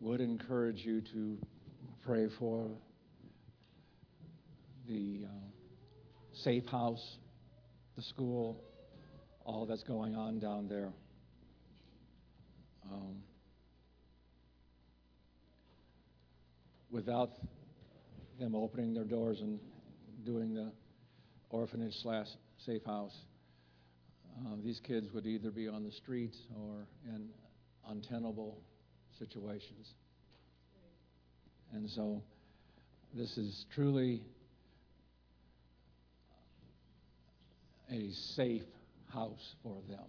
would encourage you to pray for the uh, safe house, the school, all that's going on down there. Um, without them opening their doors and doing the orphanage slash safe house, uh, these kids would either be on the streets or in untenable situations. And so this is truly a safe house for them.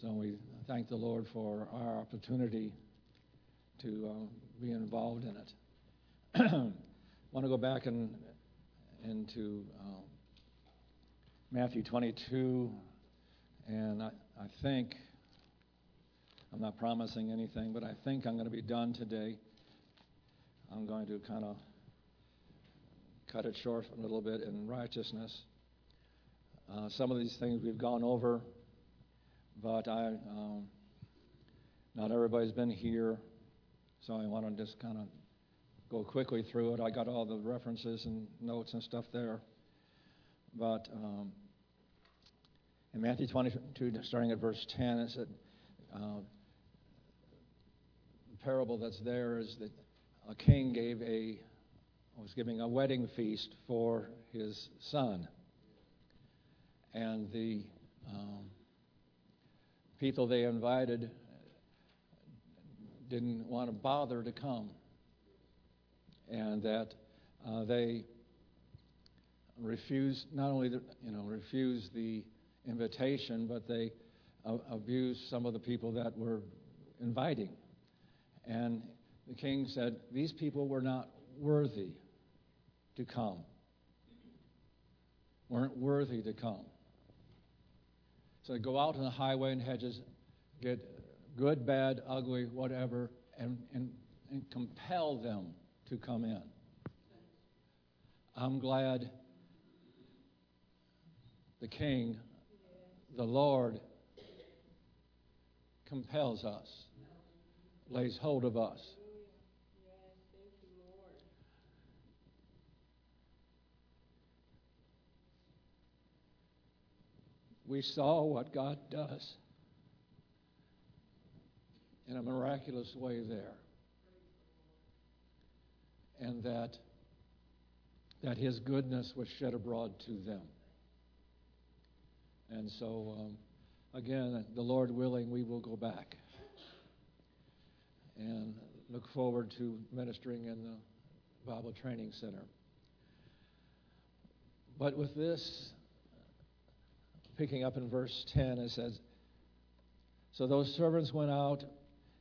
So we thank the Lord for our opportunity to uh, be involved in it. I want to go back and into uh, Matthew 22, and I, I think I'm not promising anything, but I think I'm going to be done today. I'm going to kind of cut it short a little bit in righteousness. Uh, some of these things we've gone over, but I, um, not everybody's been here, so I want to just kind of go quickly through it. I got all the references and notes and stuff there. But um, in Matthew 22, starting at verse 10, it said, uh, the parable that's there is that a king gave a was giving a wedding feast for his son. And the um, people they invited didn't want to bother to come. And that uh, they refused, not only the, you know, refused the invitation, but they uh, abused some of the people that were inviting. And the king said, These people were not worthy to come, weren't worthy to come. So go out on the highway and hedges, get good, bad, ugly, whatever, and, and, and compel them to come in. I'm glad the King, the Lord, compels us, lays hold of us. we saw what God does in a miraculous way there. And that, that His goodness was shed abroad to them. And so, um, again, the Lord willing, we will go back and look forward to ministering in the Bible Training Center. But with this, picking up in verse 10, it says, So those servants went out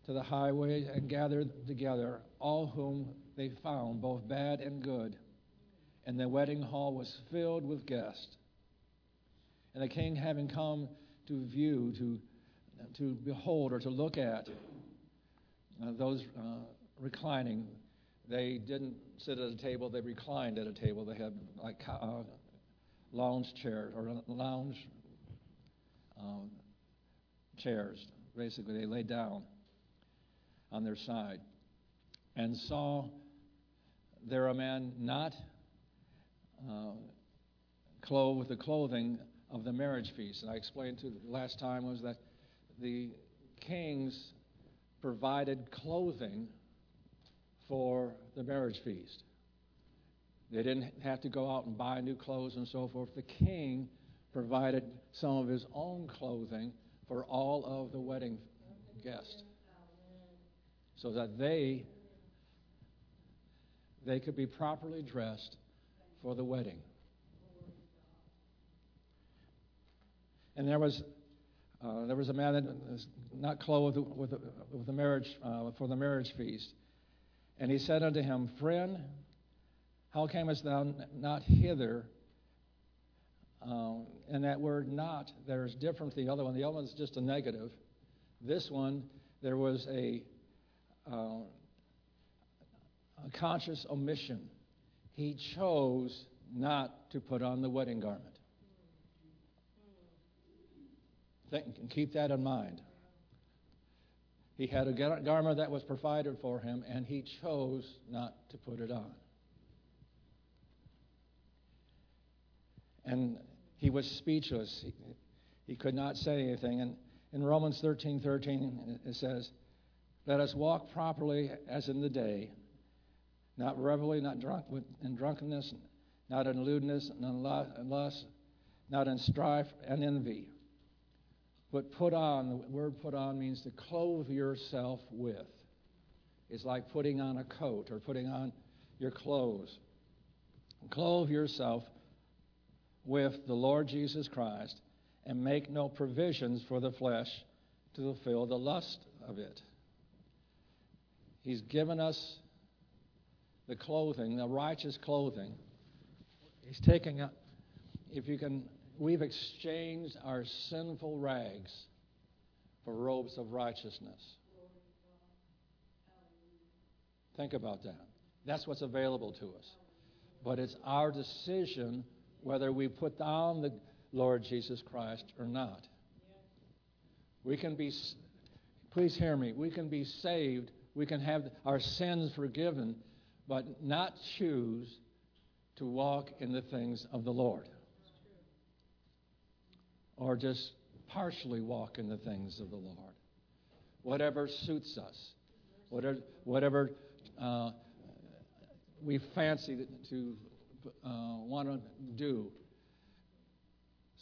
to the highway and gathered together all whom they found, both bad and good. And the wedding hall was filled with guests. And the king, having come to view, to, to behold, or to look at uh, those uh, reclining, they didn't sit at a table, they reclined at a table. They had like uh, lounge chairs or lounge um, chairs. Basically, they lay down on their side and saw there a man not uh, clothed with the clothing of the marriage feast. And I explained to last time was that the kings provided clothing for the marriage feast. They didn't have to go out and buy new clothes and so forth. The king provided some of his own clothing for all of the wedding guests so that they they could be properly dressed for the wedding. And there was uh, there was a man that was not clothed with, with, with the marriage uh, for the marriage feast, and he said unto him, Friend, how camest thou not hither um, and that word not there is different from the other one. The other one is just a negative. This one, there was a, uh, a conscious omission. He chose not to put on the wedding garment. Think, and keep that in mind. He had a garment that was provided for him, and he chose not to put it on. And he was speechless. He, he could not say anything. And in Romans 13 13, it says, Let us walk properly as in the day, not revelry, not drunk with, in drunkenness, not in lewdness, not in lust, not in strife and envy. But put on, the word put on means to clothe yourself with. It's like putting on a coat or putting on your clothes. Clothe yourself with the Lord Jesus Christ and make no provisions for the flesh to fulfill the lust of it. He's given us the clothing, the righteous clothing. He's taking, a, if you can, we've exchanged our sinful rags for robes of righteousness. Think about that. That's what's available to us. But it's our decision whether we put down the Lord Jesus Christ or not. We can be, please hear me, we can be saved, we can have our sins forgiven, but not choose to walk in the things of the Lord. Or just partially walk in the things of the Lord. Whatever suits us, whatever, whatever uh, we fancy to uh, want to do.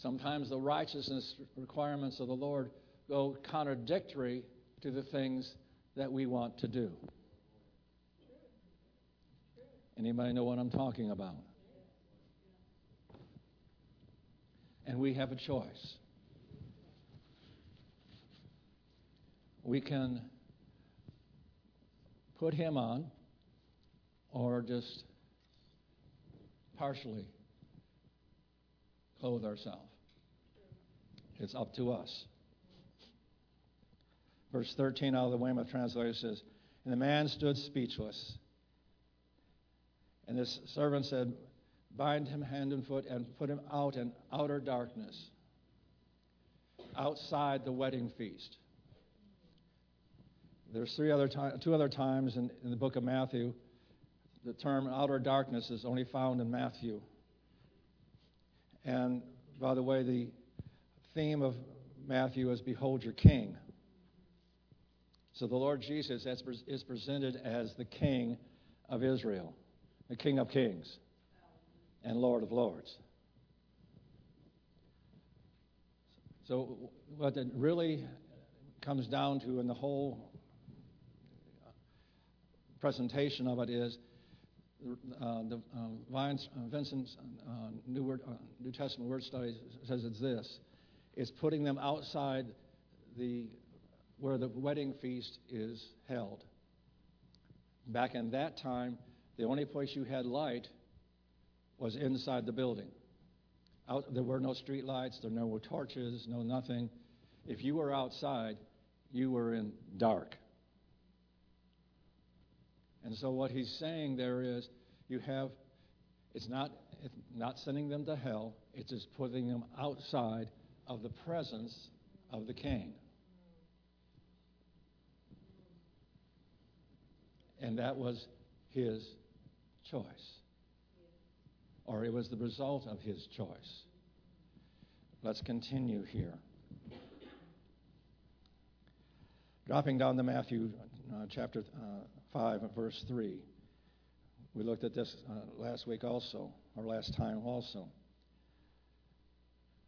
Sometimes the righteousness requirements of the Lord go contradictory to the things that we want to do. Anybody know what I'm talking about? And we have a choice. We can put him on or just partially clothe ourselves. It's up to us. Verse 13 out of the Weymouth translation says, And the man stood speechless. And this servant said, Bind him hand and foot and put him out in outer darkness, outside the wedding feast. There's three other time, two other times in, in the book of Matthew the term outer darkness is only found in Matthew. And by the way, the theme of Matthew is Behold your King. So the Lord Jesus is presented as the King of Israel, the King of Kings and Lord of Lords. So, what it really comes down to in the whole presentation of it is uh, the uh, Vines, uh, Vincent's uh, New, Word, uh, New Testament word study says it's this: it's putting them outside the where the wedding feast is held. Back in that time, the only place you had light was inside the building. Out, there were no street lights, there were no torches, no nothing. If you were outside, you were in dark. And so what he's saying there is you have it's not it's not sending them to hell, it's just putting them outside of the presence of the king. And that was his choice. Or it was the result of his choice. Let's continue here. Dropping down to Matthew uh, chapter uh, 5, verse 3. We looked at this uh, last week also, or last time also.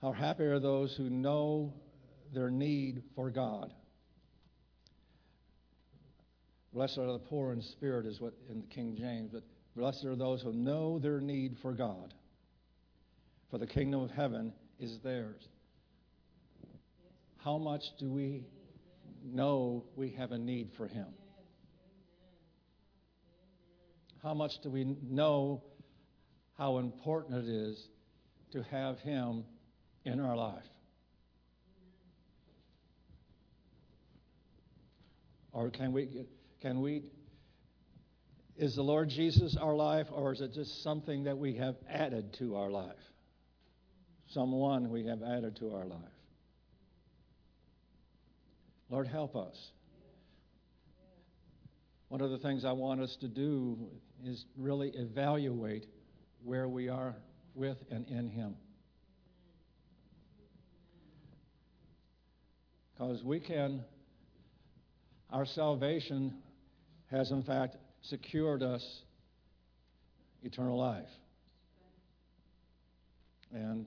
How happy are those who know their need for God. Blessed are the poor in spirit, is what in the King James, but blessed are those who know their need for God. For the kingdom of heaven is theirs. How much do we know we have a need for Him? How much do we know how important it is to have Him in our life? Or can we, can we, is the Lord Jesus our life, or is it just something that we have added to our life? Someone we have added to our life. Lord, help us. one of the things I want us to do is really evaluate where we are with and in Him. Because we can, our salvation has in fact secured us eternal life and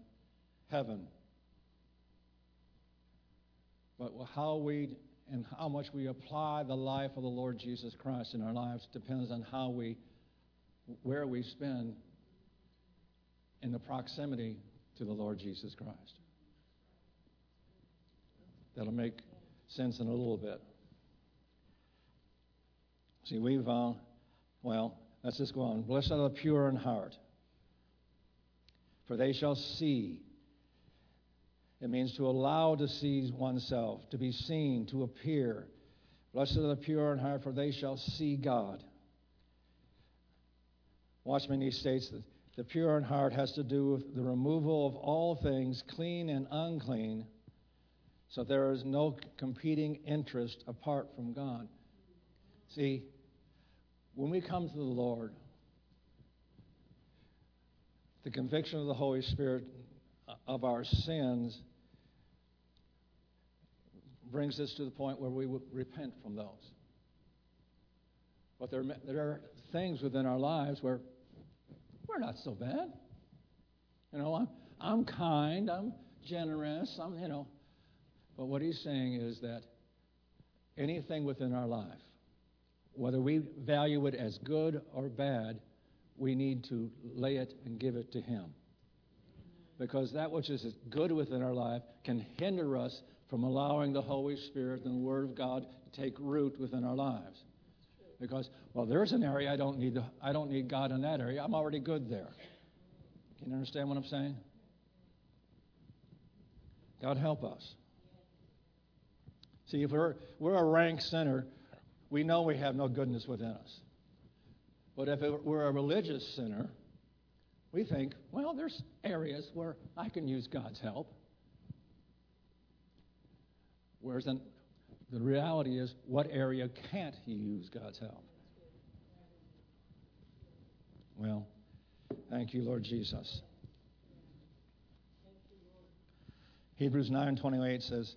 heaven. But how we and how much we apply the life of the Lord Jesus Christ in our lives depends on how we, where we spend in the proximity to the Lord Jesus Christ. That'll make sense in a little bit. See, we've, uh, well, let's just go on. Blessed are the pure in heart, for they shall see. It means to allow to see oneself, to be seen, to appear. Blessed are the pure in heart, for they shall see God. Watchman Nee states that the pure in heart has to do with the removal of all things clean and unclean, so there is no competing interest apart from God. See, when we come to the Lord, the conviction of the Holy Spirit uh, of our sins brings us to the point where we repent from those. But there, there are things within our lives where we're not so bad. You know, I'm, I'm kind, I'm generous, I'm, you know. But what he's saying is that anything within our life, whether we value it as good or bad, we need to lay it and give it to him. Because that which is good within our life can hinder us from allowing the Holy Spirit and the Word of God to take root within our lives. Because, well, there's an area I don't need, I don't need God in that area. I'm already good there. Can you understand what I'm saying? God help us. See, if we're, we're a rank sinner, we know we have no goodness within us. But if we're a religious sinner, we think, well, there's areas where I can use God's help. Whereas then the reality is, what area can't he use God's help? Well, thank you, Lord Jesus. Hebrews 9:28 says,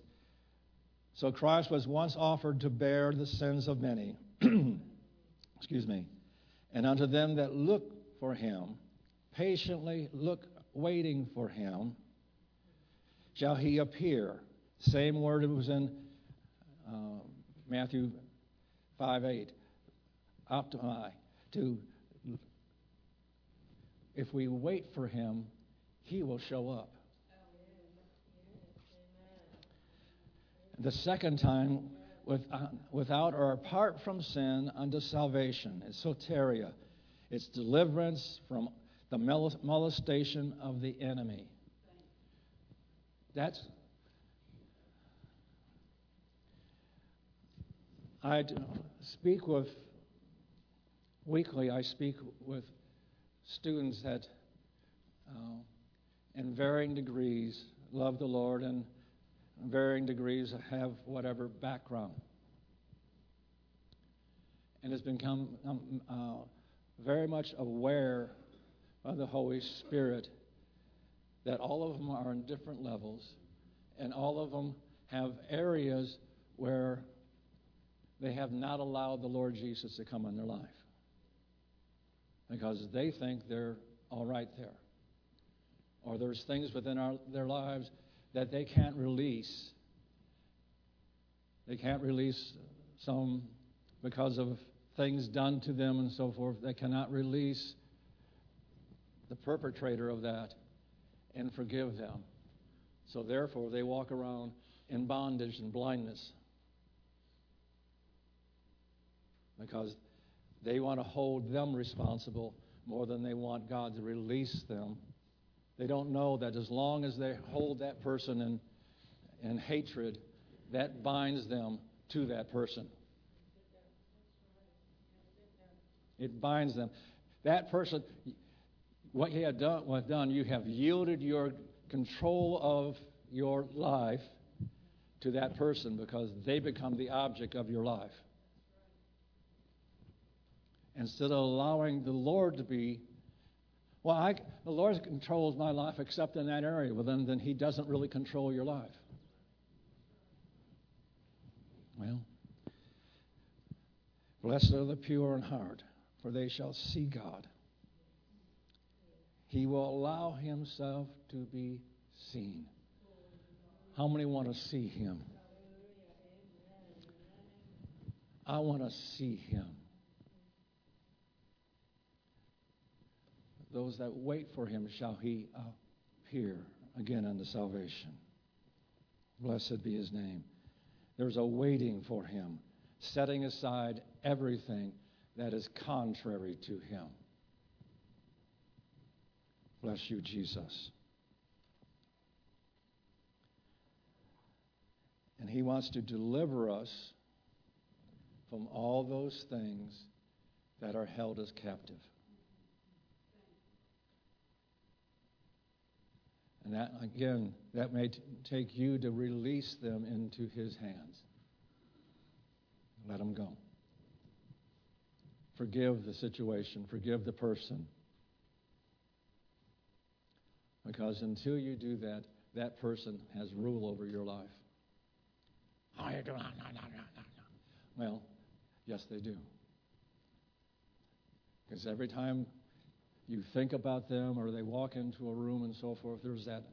"So Christ was once offered to bear the sins of many, excuse me, and unto them that look for him, patiently look waiting for him, shall he appear." Same word it was in uh, Matthew 5 8. Optimi. To, if we wait for him, he will show up. The second time, with, uh, without or apart from sin unto salvation. It's soteria. It's deliverance from the molestation of the enemy. That's I speak with, weekly, I speak with students that, uh, in varying degrees, love the Lord and varying degrees have whatever background. And has become um, uh, very much aware of the Holy Spirit that all of them are in different levels and all of them have areas where they have not allowed the Lord Jesus to come in their life because they think they're all right there. Or there's things within our, their lives that they can't release. They can't release some because of things done to them and so forth. They cannot release the perpetrator of that and forgive them. So therefore, they walk around in bondage and blindness. because they want to hold them responsible more than they want God to release them. They don't know that as long as they hold that person in, in hatred, that binds them to that person. It binds them. That person, what you have done, what done, you have yielded your control of your life to that person because they become the object of your life. instead of allowing the Lord to be, well, I, the Lord controls my life except in that area. Well, then, then He doesn't really control your life. Well, blessed are the pure in heart, for they shall see God. He will allow Himself to be seen. How many want to see Him? I want to see Him. Those that wait for Him shall He appear again unto salvation. Blessed be His name. There's a waiting for Him, setting aside everything that is contrary to Him. Bless you, Jesus. And He wants to deliver us from all those things that are held as captive. And that, again, that may t- take you to release them into His hands. Let them go. Forgive the situation, forgive the person. Because until you do that, that person has rule over your life. Oh, you do. Well, yes, they do. Because every time you think about them or they walk into a room and so forth, there's that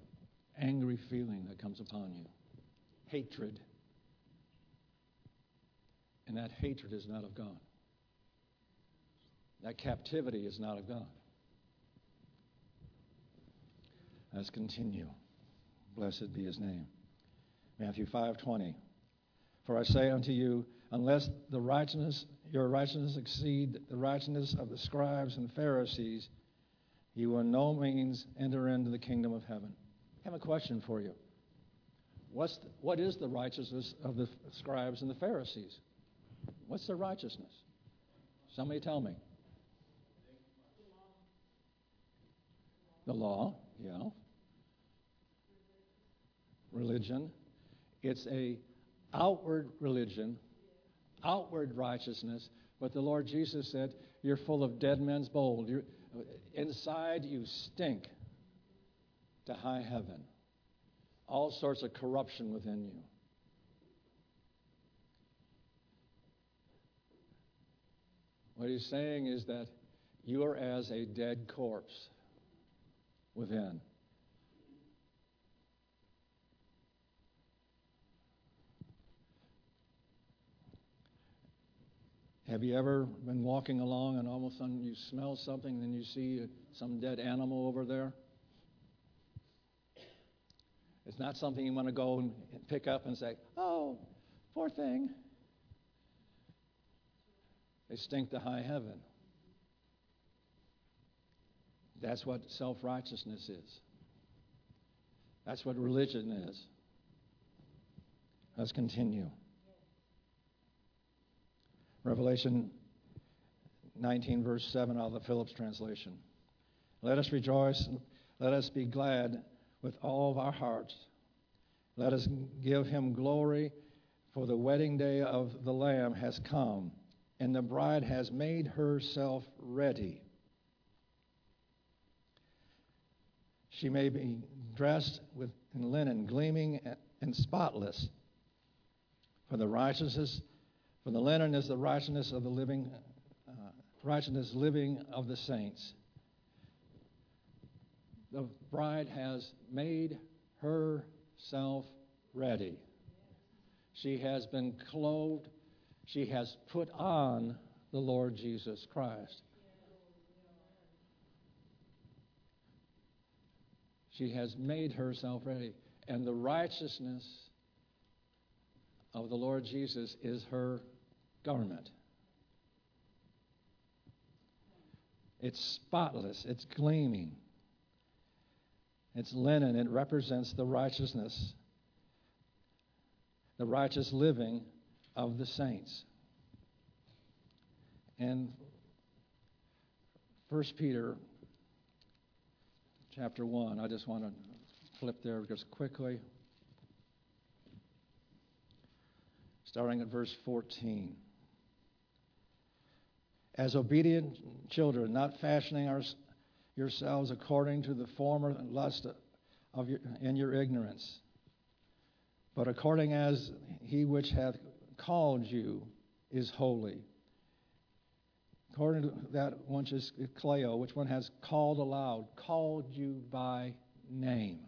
angry feeling that comes upon you hatred. And that hatred is not of God. That captivity is not of God. Let's continue. Blessed be his name. Matthew 5:20. For I say unto you, unless the righteousness your righteousness exceed the righteousness of the scribes and Pharisees, you will no means enter into the kingdom of heaven. I have a question for you. What's the, what is the righteousness of the scribes and the Pharisees? What's their righteousness? Somebody tell me. The law, yeah. Religion. It's a outward religion, outward righteousness, but the Lord Jesus said, You're full of dead men's bones. You're, inside, you stink to high heaven. All sorts of corruption within you. What he's saying is that you are as a dead corpse within. Have you ever been walking along and all of a sudden you smell something and then you see some dead animal over there? It's not something you want to go and pick up and say, oh, poor thing. They stink to high heaven. That's what self righteousness is. That's what religion is. Let's continue. Revelation 19, verse 7 out of the Phillips translation. Let us rejoice, let us be glad with all of our hearts. Let us give him glory, for the wedding day of the Lamb has come, and the bride has made herself ready. She may be dressed with in linen, gleaming and spotless. For the righteousness for the linen is the righteousness of the living, uh, righteousness living of the saints. The bride has made herself ready. She has been clothed. She has put on the Lord Jesus Christ. She has made herself ready. And the righteousness of the Lord Jesus is her garment. It's spotless, it's gleaming, it's linen, it represents the righteousness, the righteous living of the saints. And 1 Peter chapter 1, I just want to flip there just quickly. starting at verse 14. As obedient children, not fashioning our, yourselves according to the former lust of your, in your ignorance, but according as he which hath called you is holy. According to that which is kaleo, which one has called aloud, called you by name.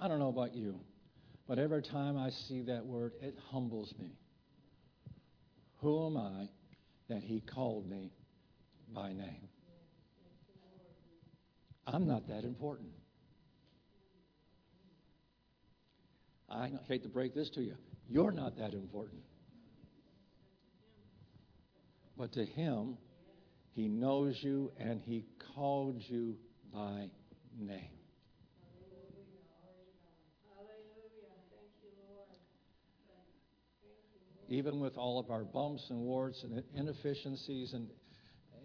I don't know about you, but every time I see that word, it humbles me. Who am I that he called me by name? I'm not that important. I hate to break this to you. You're not that important. But to him, he knows you and he called you by name. Even with all of our bumps and warts and inefficiencies and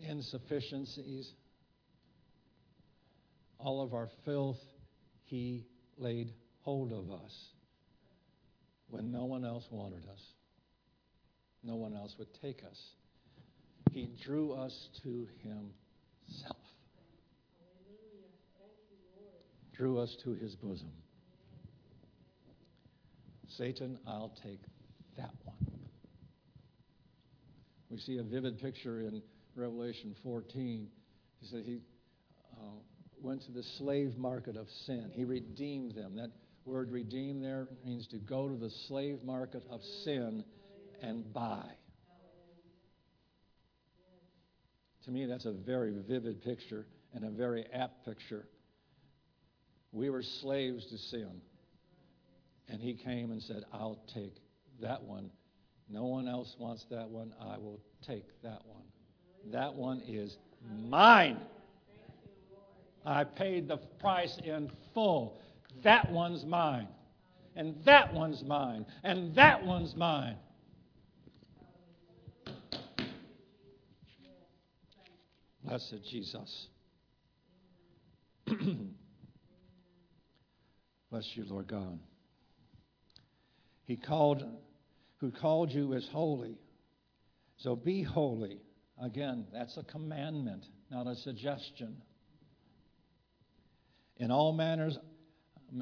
insufficiencies, all of our filth, he laid hold of us when no one else wanted us. No one else would take us. He drew us to himself. Drew us to his bosom. Satan, I'll take that. We see a vivid picture in Revelation 14. He said he uh, went to the slave market of sin. He redeemed them. That word redeem there means to go to the slave market of sin and buy. To me, that's a very vivid picture and a very apt picture. We were slaves to sin. And he came and said, I'll take that one. No one else wants that one. I will take that one. That one is mine. I paid the price in full. That one's mine. And that one's mine. And that one's mine. Blessed Jesus. Bless you, Lord God. He called, who called you is holy. So be holy. Again, that's a commandment, not a suggestion. In all manners,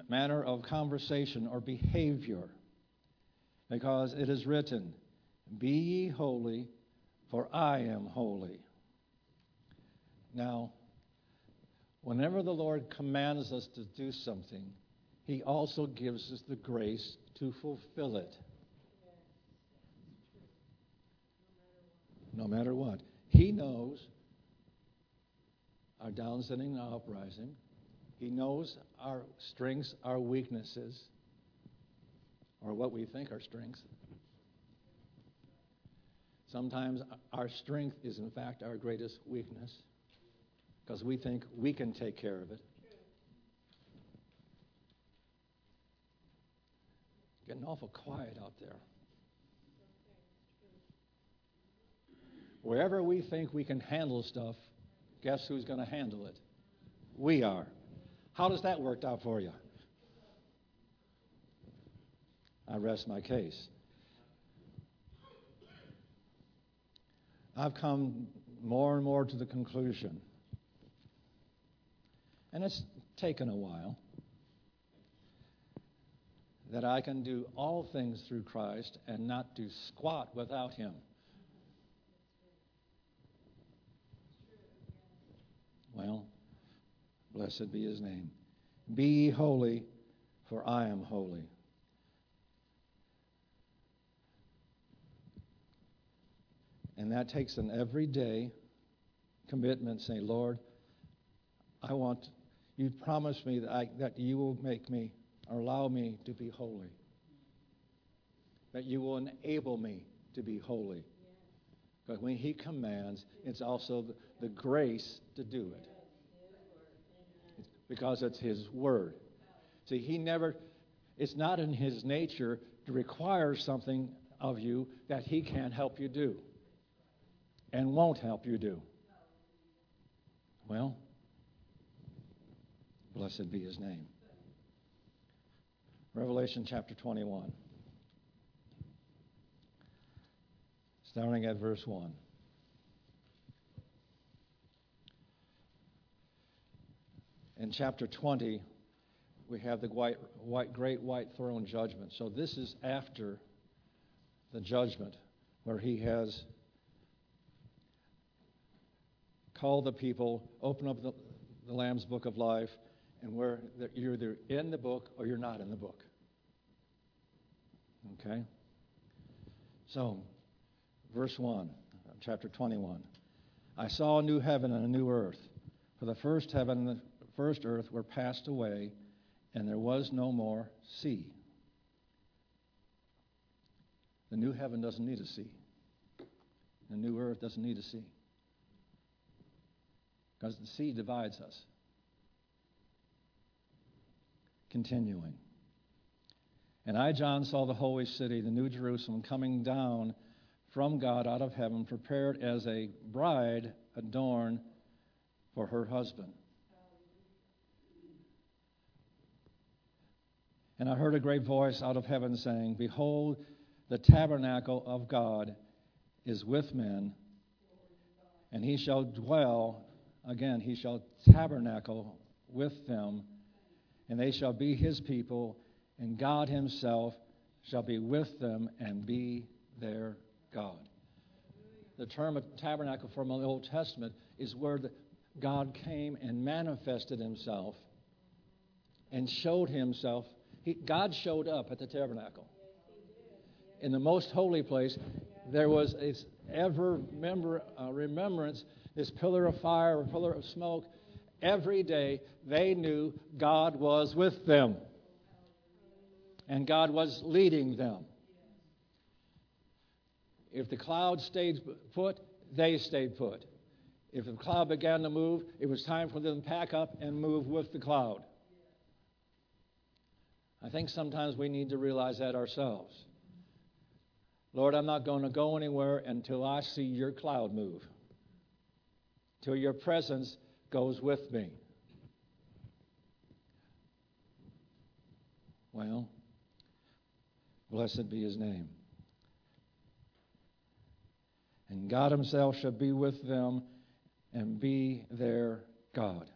manner of conversation or behavior, because it is written, Be ye holy, for I am holy. Now, whenever the Lord commands us to do something, He also gives us the grace to fulfill it. No matter what. He knows our downsending and our uprising. He knows our strengths, our weaknesses, or what we think are strengths. Sometimes our strength is, in fact, our greatest weakness because we think we can take care of it. Getting awful quiet out there. Wherever we think we can handle stuff, guess who's going to handle it? We are. How does that work out for you? I rest my case. I've come more and more to the conclusion and it's taken a while, that I can do all things through Christ and not do squat without Him. Well, blessed be His name. Be ye holy, for I am holy. And that takes an everyday commitment saying, Lord, I want you promised me that, I, that you will make me or allow me to be holy. That you will enable me to be holy. But when He commands, it's also the, grace to do it. because it's His Word. See, He never, it's not in His nature to require something of you that He can't help you do and won't help you do. Well, Blessed be his name. Revelation chapter 21. starting at verse 1. In chapter 20, we have the white, white, great white throne judgment. So this is after the judgment where he has called the people, open up the, the Lamb's book of life, and where you're either in the book or you're not in the book. Okay? So, verse 1, chapter 21. I saw a new heaven and a new earth. For the first heaven first earth were passed away, and there was no more sea. The new heaven doesn't need a sea. The new earth doesn't need a sea. Because the sea divides us. Continuing. And I, John, saw the holy city, the new Jerusalem, coming down from God out of heaven, prepared as a bride adorned for her husband. And I heard a great voice out of heaven saying, Behold, the tabernacle of God is with men, and he shall dwell, again, he shall tabernacle with them, and they shall be his people, and God himself shall be with them and be their God. The term of tabernacle from the Old Testament is where God came and manifested himself and showed himself. He, God showed up at the tabernacle. In the most holy place, there was this ever member, uh, remembrance, this pillar of fire, a pillar of smoke. Every day they knew God was with them and God was leading them. If the cloud stayed put, they stayed put. If the cloud began to move, it was time for them to pack up and move with the cloud. I think sometimes we need to realize that ourselves. Lord, I'm not going to go anywhere until I see your cloud move, till your presence goes with me. Well, blessed be his name. And God himself shall be with them and be their God.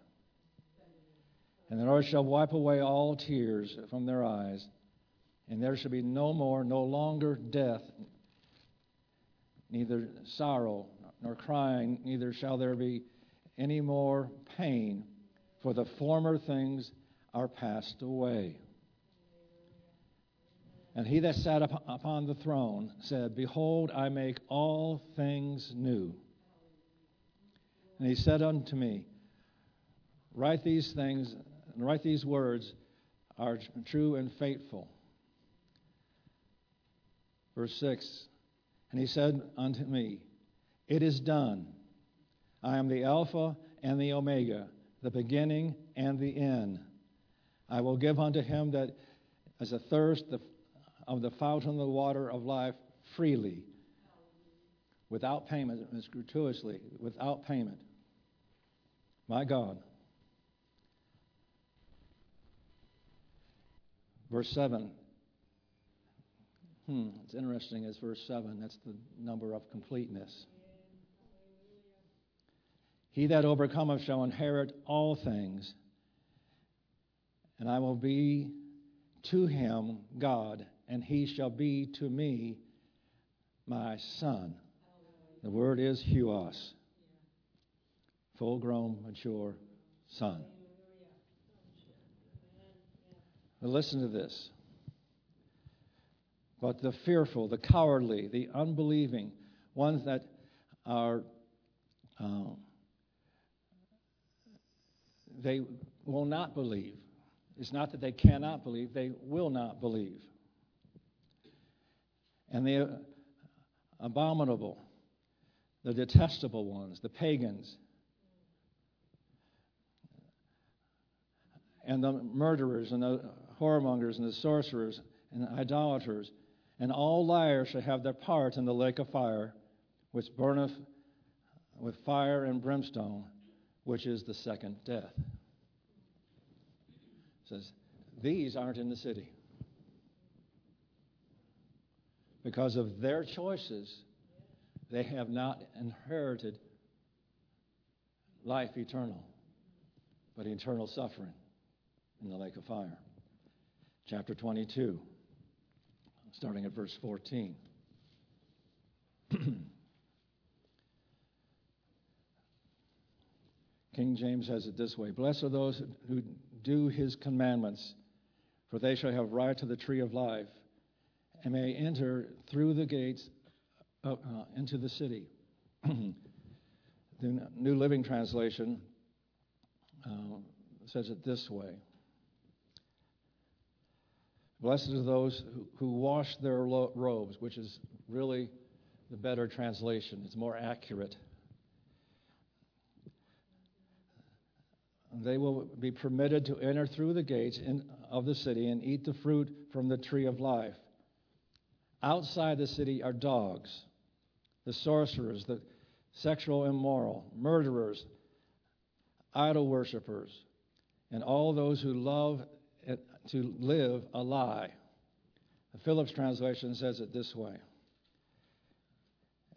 And the Lord shall wipe away all tears from their eyes, and there shall be no more, no longer death, neither sorrow nor crying, neither shall there be any more pain, for the former things are passed away. And he that sat upon the throne said, Behold, I make all things new. And he said unto me, Write these things, and write these words are true and faithful. Verse 6 And he said unto me, It is done. I am the Alpha and the Omega, the beginning and the end. I will give unto him that as a thirst of the fountain of the water of life freely, without payment, gratuitously, without payment. My God. Verse 7. Hmm, it's interesting as verse 7. That's the number of completeness. He that overcometh shall inherit all things, and I will be to him God, and he shall be to me my son. The word is huios, full grown, mature son. Now listen to this. But the fearful, the cowardly, the unbelieving, ones that are, uh, they will not believe. It's not that they cannot believe, they will not believe and the abominable, the detestable ones, the pagans, and the murderers, and the whoremongers, and the sorcerers, and the idolaters, and all liars shall have their part in the lake of fire, which burneth with fire and brimstone, which is the second death. It says, These aren't in the city because of their choices, they have not inherited life eternal, but eternal suffering in the lake of fire. Chapter 22, starting at verse 14. King James has it this way Blessed are those who do his commandments, for they shall have right to the tree of life and may enter through the gates uh, into the city. the New Living Translation uh, says it this way Blessed are those who, who wash their lo- robes, which is really the better translation, it's more accurate. They will be permitted to enter through the gates in, of the city and eat the fruit from the tree of life. Outside the city are dogs, the sorcerers, the sexual immoral, murderers, idol worshippers, and all those who love to live a lie. The Phillips translation says it this way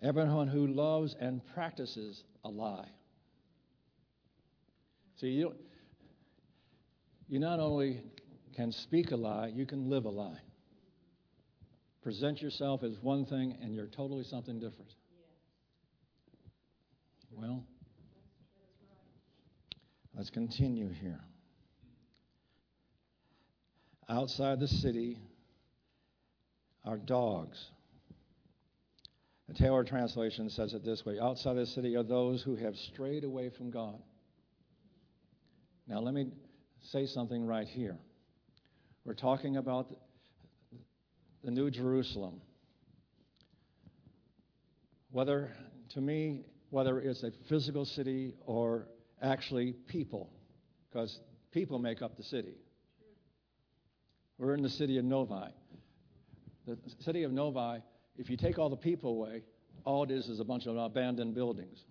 Everyone who loves and practices a lie. See, you, you not only can speak a lie, you can live a lie present yourself as one thing and you're totally something different. Well, let's continue here. Outside the city are dogs. The Taylor translation says it this way Outside the city are those who have strayed away from God. Now, let me say something right here. We're talking about the New Jerusalem. Whether, to me, whether it's a physical city or actually people, because people make up the city. We're in the city of Novi. The city of Novi, if you take all the people away, all it is is a bunch of abandoned buildings.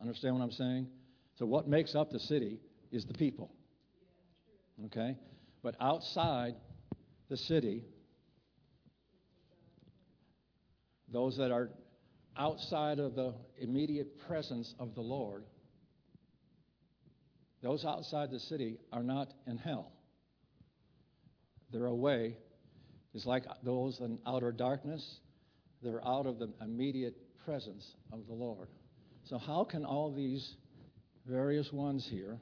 Understand what I'm saying? So, what makes up the city is the people. Okay? But outside the city, those that are outside of the immediate presence of the Lord, those outside the city are not in hell. They're away. It's like those in outer darkness, they're out of the immediate presence of the Lord. So, how can all these various ones here,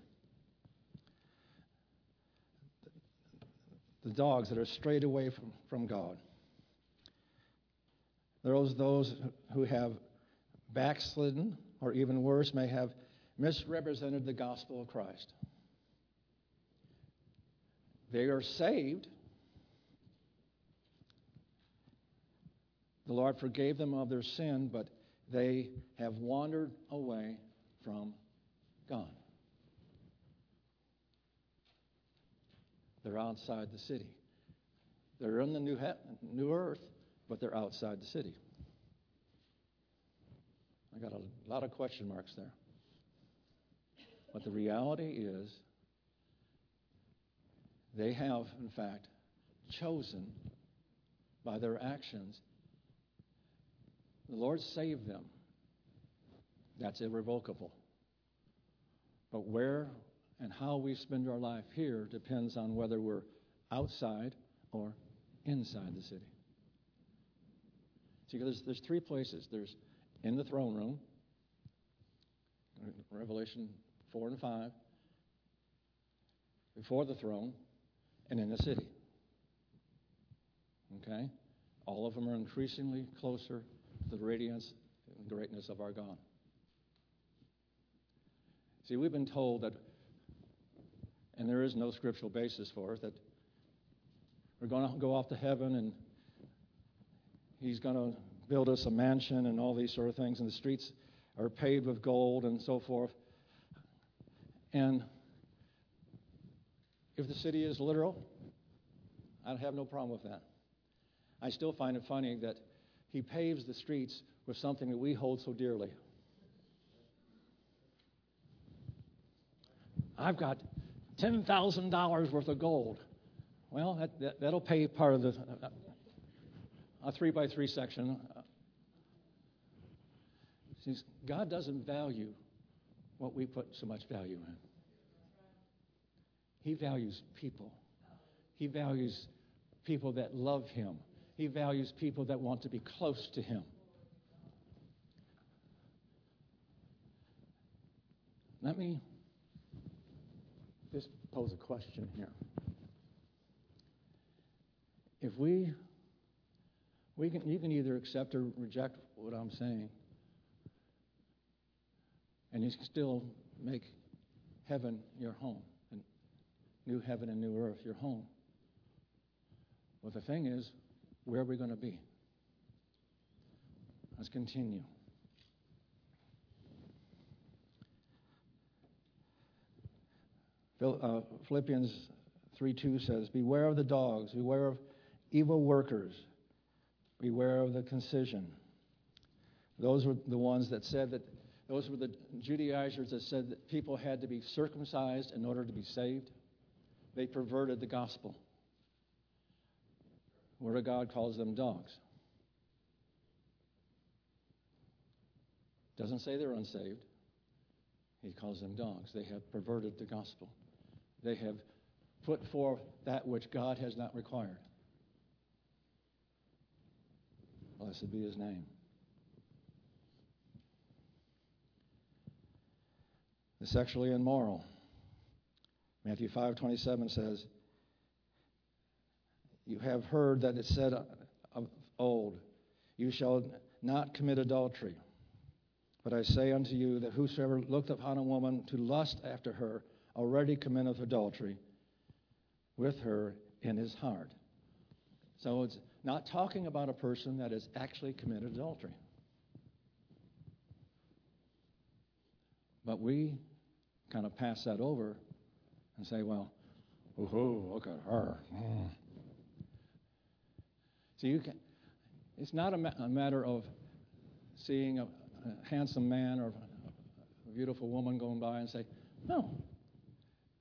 the dogs that are strayed away from, from God, there's those who have backslidden, or even worse, may have misrepresented the gospel of Christ. They are saved. The Lord forgave them of their sin, but they have wandered away from God. They're outside the city. They're in the new, he- new earth, but they're outside the city. I got a lot of question marks there. But the reality is, they have, in fact, chosen by their actions. The Lord saved them. That's irrevocable. But where and how we spend our life here depends on whether we're outside or inside the city. See, there's, there's three places. There's in the throne room, Revelation 4 and 5, before the throne, and in the city. Okay? All of them are increasingly closer the radiance and greatness of our God. See, we've been told that, and there is no scriptural basis for it, that we're going to go off to heaven and He's going to build us a mansion and all these sort of things, and the streets are paved with gold and so forth. And if the city is literal, I'd have no problem with that. I still find it funny that he paves the streets with something that we hold so dearly. I've got $10,000 worth of gold. Well, that, that, will pay part of the a three by three section See, God doesn't value what we put so much value in. He values people. He values people that love Him. He values people that want to be close to Him. Let me just pose a question here. If we, we can, you can either accept or reject what I'm saying, and you can still make heaven your home, and new heaven and new earth your home. Well, the thing is, where are we going to be? Let's continue. Uh, Philippians 3 2 says, Beware of the dogs, beware of evil workers, beware of the concision. Those were the ones that said that, those were the Judaizers that said that people had to be circumcised in order to be saved. They perverted the gospel. Word of God calls them dogs. Doesn't say they're unsaved. He calls them dogs. They have perverted the gospel. They have put forth that which God has not required. Blessed be his name. The sexually immoral. Matthew 5:27 says, "You have heard that it said of old, you shall not commit adultery. But I say unto you that whosoever looketh upon a woman to lust after her already committeth adultery with her in his heart. So it's not talking about a person that has actually committed adultery. But we kind of pass that over and say, well, ooh, look at her. Mm. So you can, it's not a, ma- a matter of seeing a, a, handsome man or a beautiful woman going by and say, no,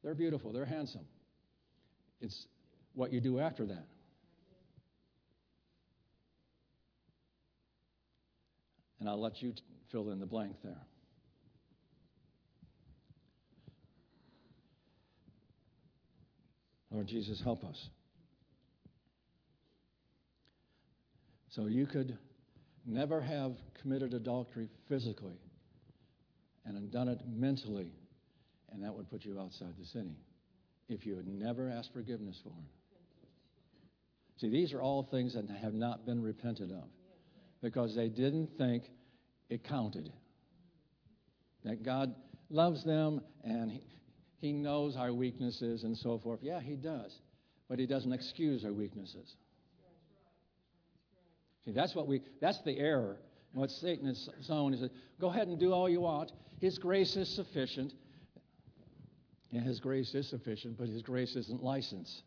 they're beautiful, they're handsome. It's what you do after that. And I'll let you t- fill in the blank there. Lord Jesus, help us. So you could never have committed adultery physically and done it mentally and that would put you outside the city if you had never asked forgiveness for it. See, these are all things that have not been repented of because they didn't think it counted. That God loves them and he, he knows our weaknesses and so forth. Yeah, He does. But He doesn't excuse our weaknesses. See, that's what we, that's the error. What Satan is sown is that go ahead and do all you want. His grace is sufficient. And His grace is sufficient, but His grace isn't license.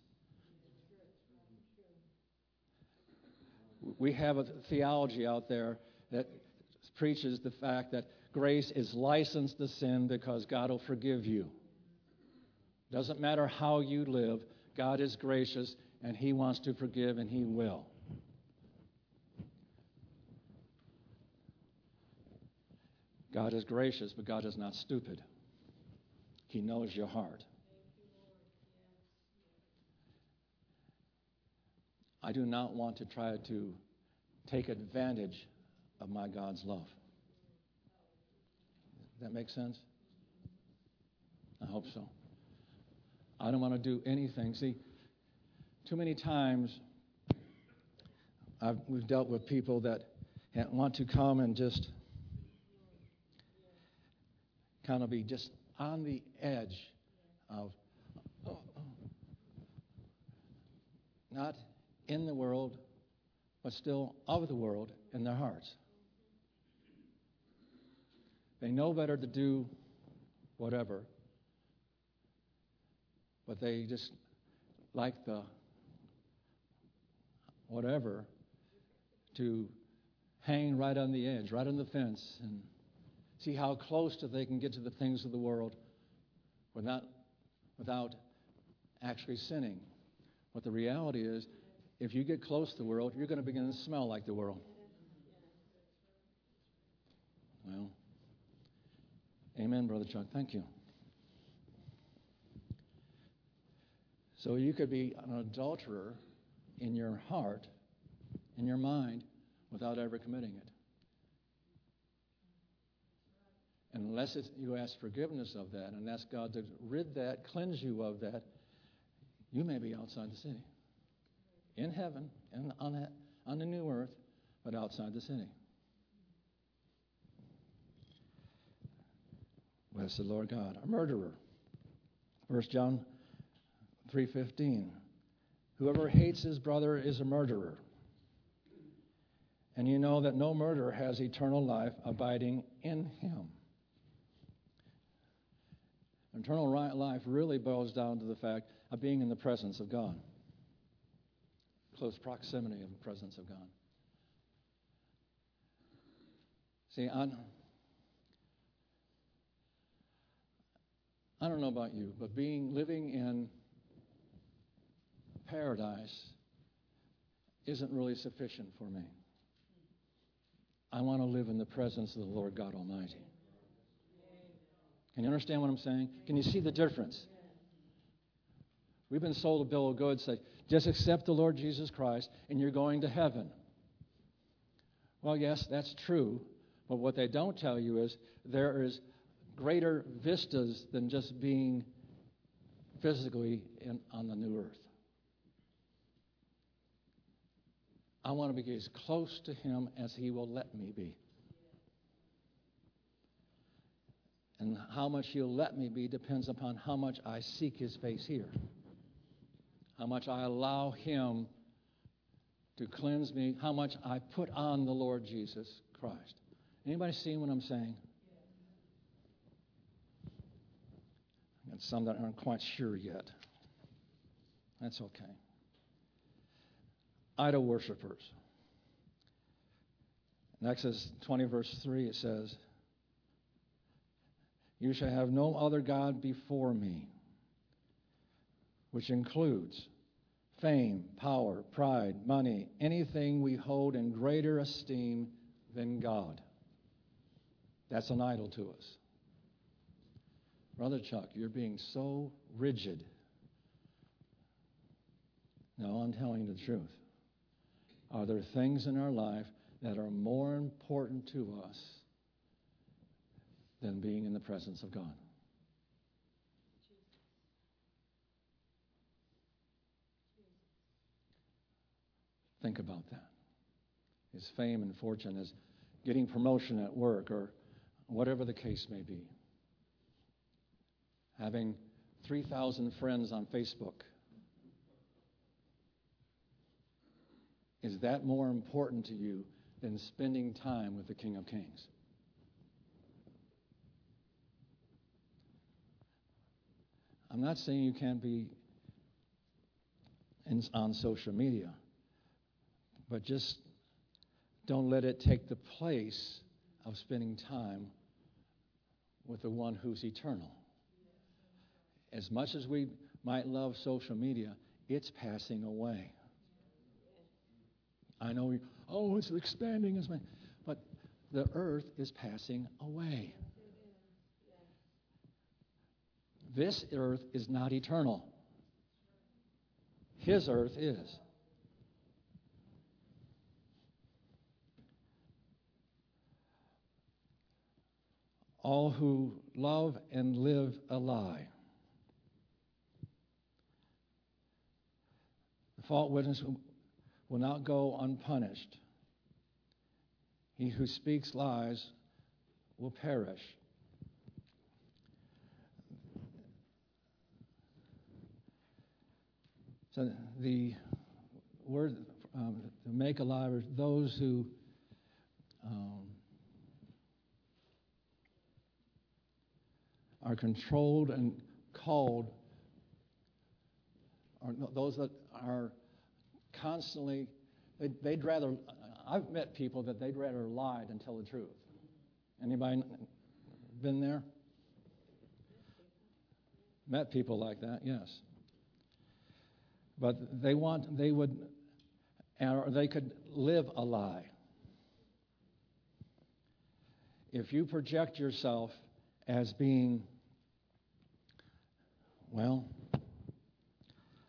We have a theology out there that preaches the fact that grace is license to sin because God will forgive you. Doesn't matter how you live, God is gracious and He wants to forgive and He will. God is gracious, but God is not stupid. He knows your heart. I do not want to try to take advantage of my God's love. That makes sense? I hope so. I don't want to do anything. See, too many times I've, we've dealt with people that want to come and just kind of be just on the edge of not in the world, but still of the world in their hearts. They know better to do whatever, but they just like the whatever to hang right on the edge, right on the fence, and see how close to they can get to the things of the world without, without actually sinning. But the reality is, if you get close to the world, you're going to begin to smell like the world. Well, Amen, Brother Chuck. Thank you. So you could be an adulterer in your heart, in your mind, without ever committing it. Unless you ask forgiveness of that and ask God to rid that, cleanse you of that, you may be outside the city. In heaven, and on, that, on the new earth, but outside the city. Bless the Lord God. A murderer. 1 John 3:15. Whoever hates his brother is a murderer. And you know that no murderer has eternal life abiding in him. Eternal life really boils down to the fact of being in the presence of God, close proximity of the presence of God. See, I, I don't know about you, but being living in paradise isn't really sufficient for me. I want to live in the presence of the Lord God Almighty. Can you understand what I'm saying? Can you see the difference? We've been sold a bill of goods that just accept the Lord Jesus Christ and you're going to heaven. Well, yes, that's true, but what they don't tell you is there is greater vistas than just being physically in, on the new earth. I want to be as close to Him as He will let me be. And how much He'll let me be depends upon how much I seek His face here, how much I allow Him to cleanse me, how much I put on the Lord Jesus Christ. Anybody seeing what I'm saying? And some that aren't quite sure yet. That's okay idol worshippers. In Exodus 20, verse 3, it says, You shall have no other God before me, which includes fame, power, pride, money, anything we hold in greater esteem than God. That's an idol to us. Brother Chuck, you're being so rigid. No, I'm telling you the truth. Are there things in our life that are more important to us than being in the presence of God? Think about that. Is fame and fortune, is getting promotion at work, or whatever the case may be. Having 3,000 friends on Facebook Is that more important to you than spending time with the King of Kings? I'm not saying you can't be in, on social media, but just don't let it take the place of spending time with the one who's eternal. As much as we might love social media, it's passing away. I know, oh, it's expanding. But the earth is passing away. This earth is not eternal. His earth is. All who love and live a lie. The false witness will not go unpunished. He who speaks lies will perish. So the word um, to make alive are those who um, are controlled and called, or those that are constantly, they'd, they'd rather, I've met people that they'd rather lie than tell the truth. Anybody been there? Met people like that, yes. But they want, they would, or they could live a lie. If you project yourself as being, well,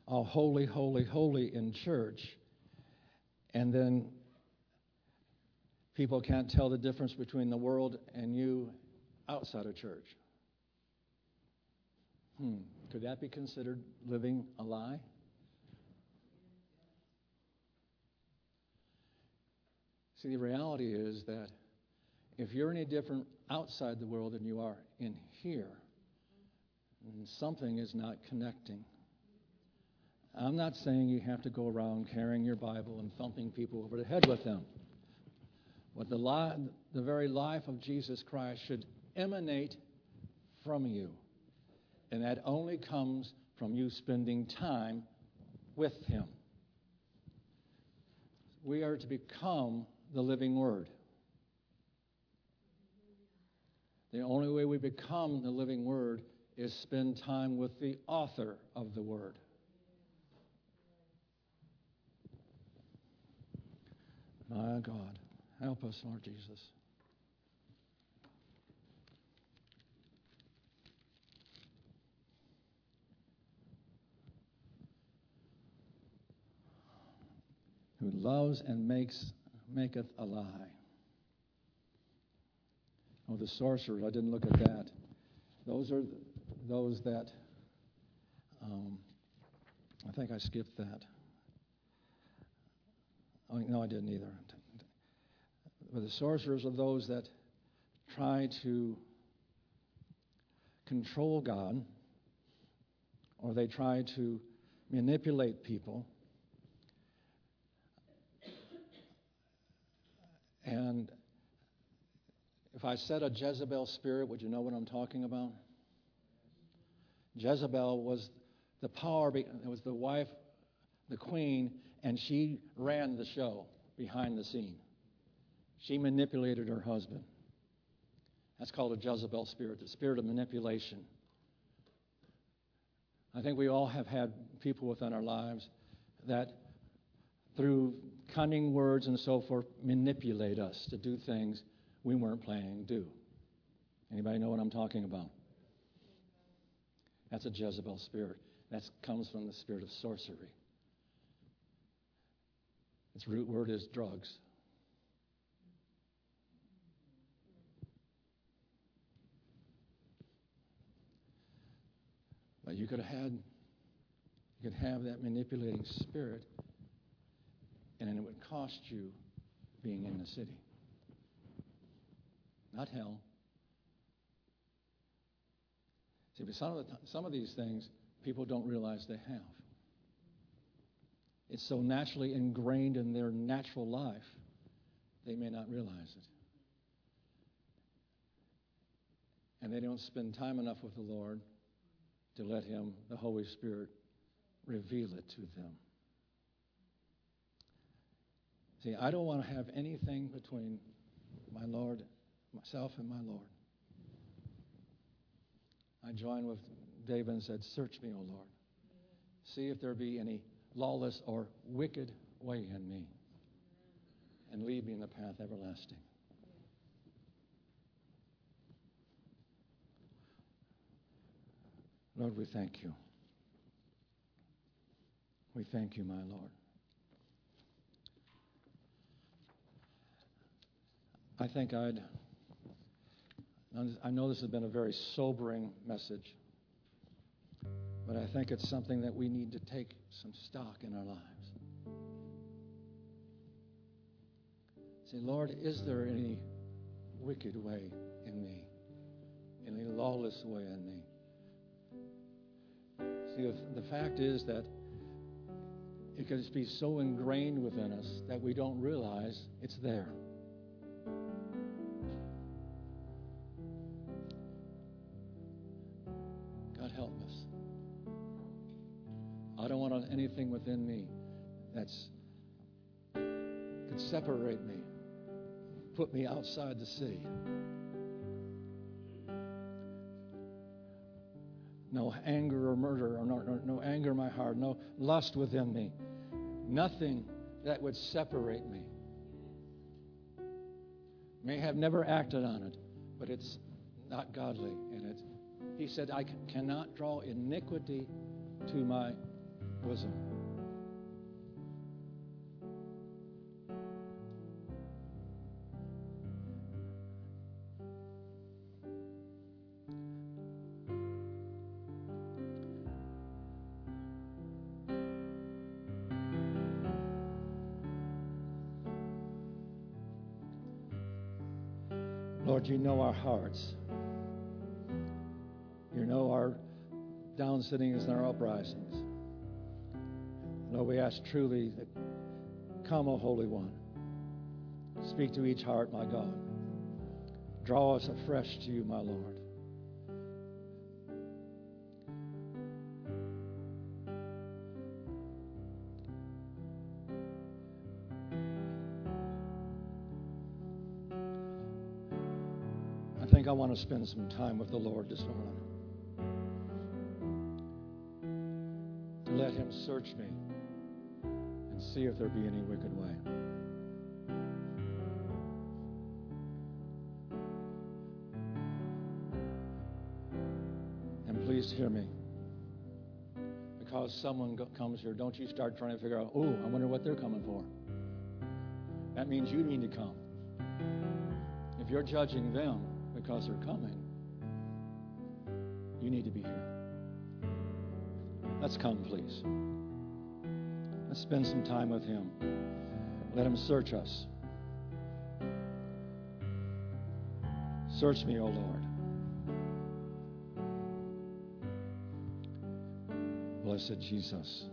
all holy, holy, holy in church, and then people can't tell the difference between the world and you outside of church. Hmm, could that be considered living a lie? See, the reality is that if you're any different outside the world than you are in here, something is not connecting. I'm not saying you have to go around carrying your Bible and thumping people over the head with them. But the, li- the very life of Jesus Christ should emanate from you. And that only comes from you spending time with Him. We are to become the living Word. The only way we become the living Word is spend time with the author of the Word. My God, help us, Lord Jesus. Who loves and makes maketh a lie. Oh, the sorcerers, I didn't look at that. Those are those that, um, I think I skipped that. Oh, no, I didn't either. But the sorcerers are those that try to control God or they try to manipulate people And if I said a Jezebel spirit, would you know what I'm talking about? Jezebel was the power, it was the wife, the queen, and she ran the show behind the scene. She manipulated her husband. That's called a Jezebel spirit, the spirit of manipulation. I think we all have had people within our lives that through cunning words and so forth manipulate us to do things we weren't planning to do. Anybody know what I'm talking about? That's a Jezebel spirit. That comes from the spirit of sorcery. Its root word is drugs. But you could have had you could have that manipulating spirit and it would cost you being in the city. Not hell. See, but some of, the, some of these things people don't realize they have. It's so naturally ingrained in their natural life, they may not realize it. And they don't spend time enough with the Lord to let Him, the Holy Spirit, reveal it to them. See, I don't want to have anything between my Lord, myself, and my Lord. I join with David and said, Search me, O Lord. See if there be any lawless or wicked way in me, and lead me in the path everlasting. Lord, we thank you. We thank you, my Lord. I think I'd, I know this has been a very sobering message, but I think it's something that we need to take some stock in our lives. Say, Lord, is there any wicked way in me? Any lawless way in me? See, the, fact is that it can just be so ingrained within us that we don't realize it's there. Anything within me that's could separate me, put me outside the city. No anger or murder, or no, no, no anger in my heart, no lust within me, nothing that would separate me. May have never acted on it, but it's not godly in it. He said, I cannot draw iniquity to my bosom. Lord, you know our hearts. Know our down sittings and our uprisings. Lord, we ask truly that come, O Holy One. Speak to each heart, my God. Draw us afresh to you, my Lord. I think I want to spend some time with the Lord this morning. Search me and see if there be any wicked way. And please hear me. Because someone comes here, don't you start trying to figure out, oh, I wonder what they're coming for. That means you need to come. If you're judging them, because they're coming, you need to be here. Let's come, please. Let's spend some time with Him. Let Him search us. Search me, O Lord. Blessed Jesus.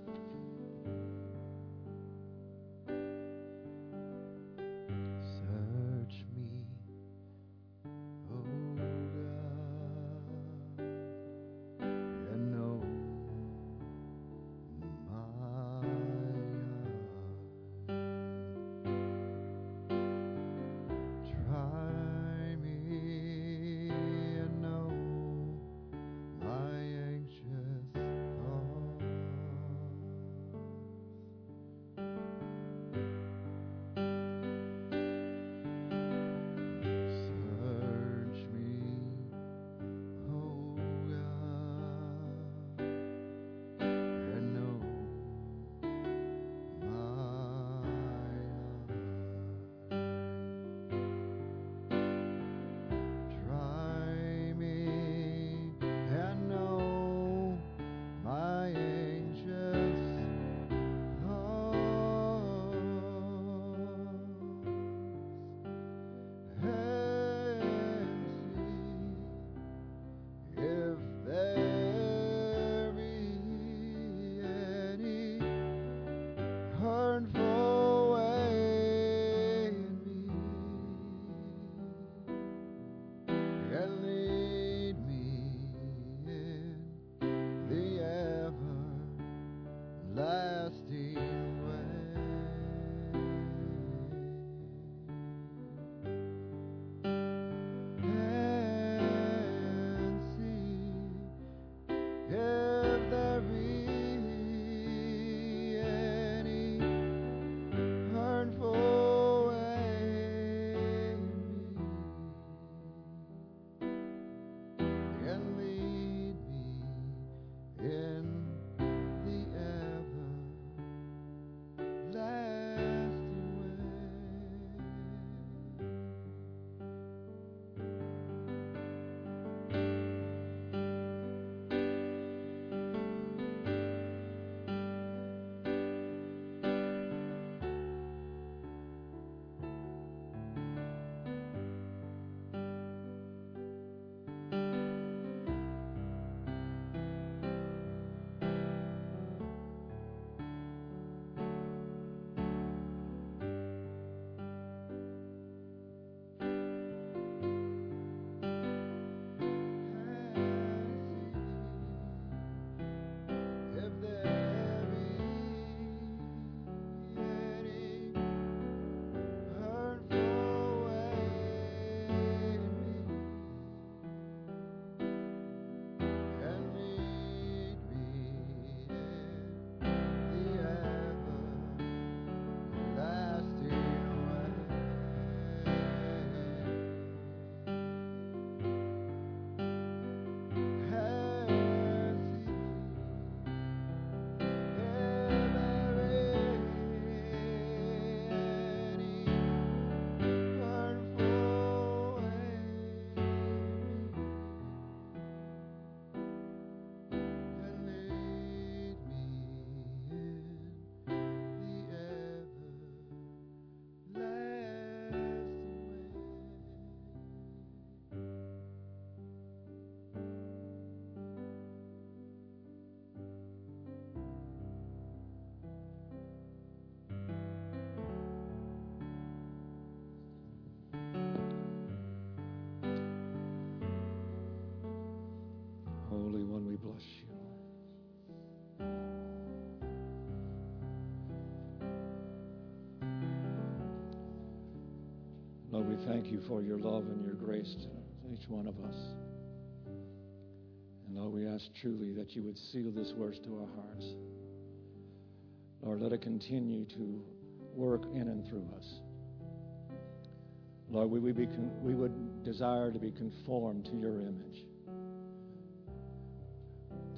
We thank you for your love and your grace to each one of us. And Lord, we ask truly that you would seal this words to our hearts. Lord, let it continue to work in and through us. Lord, we would, be, we would desire to be conformed to your image,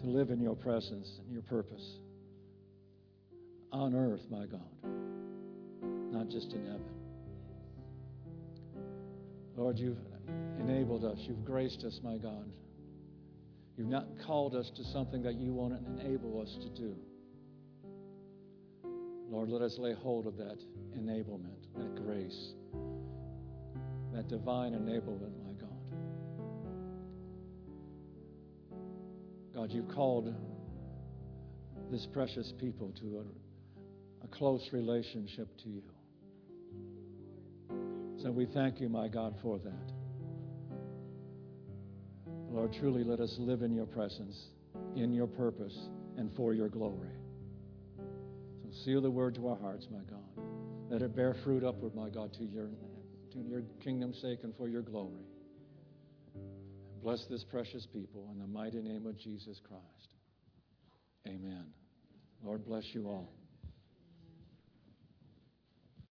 to live in your presence and your purpose on earth, my God, not just in heaven. Lord, you've enabled us, you've graced us, my God. You've not called us to something that you want to enable us to do. Lord, let us lay hold of that enablement, that grace, that divine enablement, my God. God, you've called this precious people to a, a close relationship to you. So we thank you, my God, for that. Lord, truly let us live in your presence, in your purpose, and for your glory. So seal the word to our hearts, my God. Let it bear fruit upward, my God, to your, to your kingdom's sake and for your glory. Bless this precious people in the mighty name of Jesus Christ. Amen. Lord bless you all.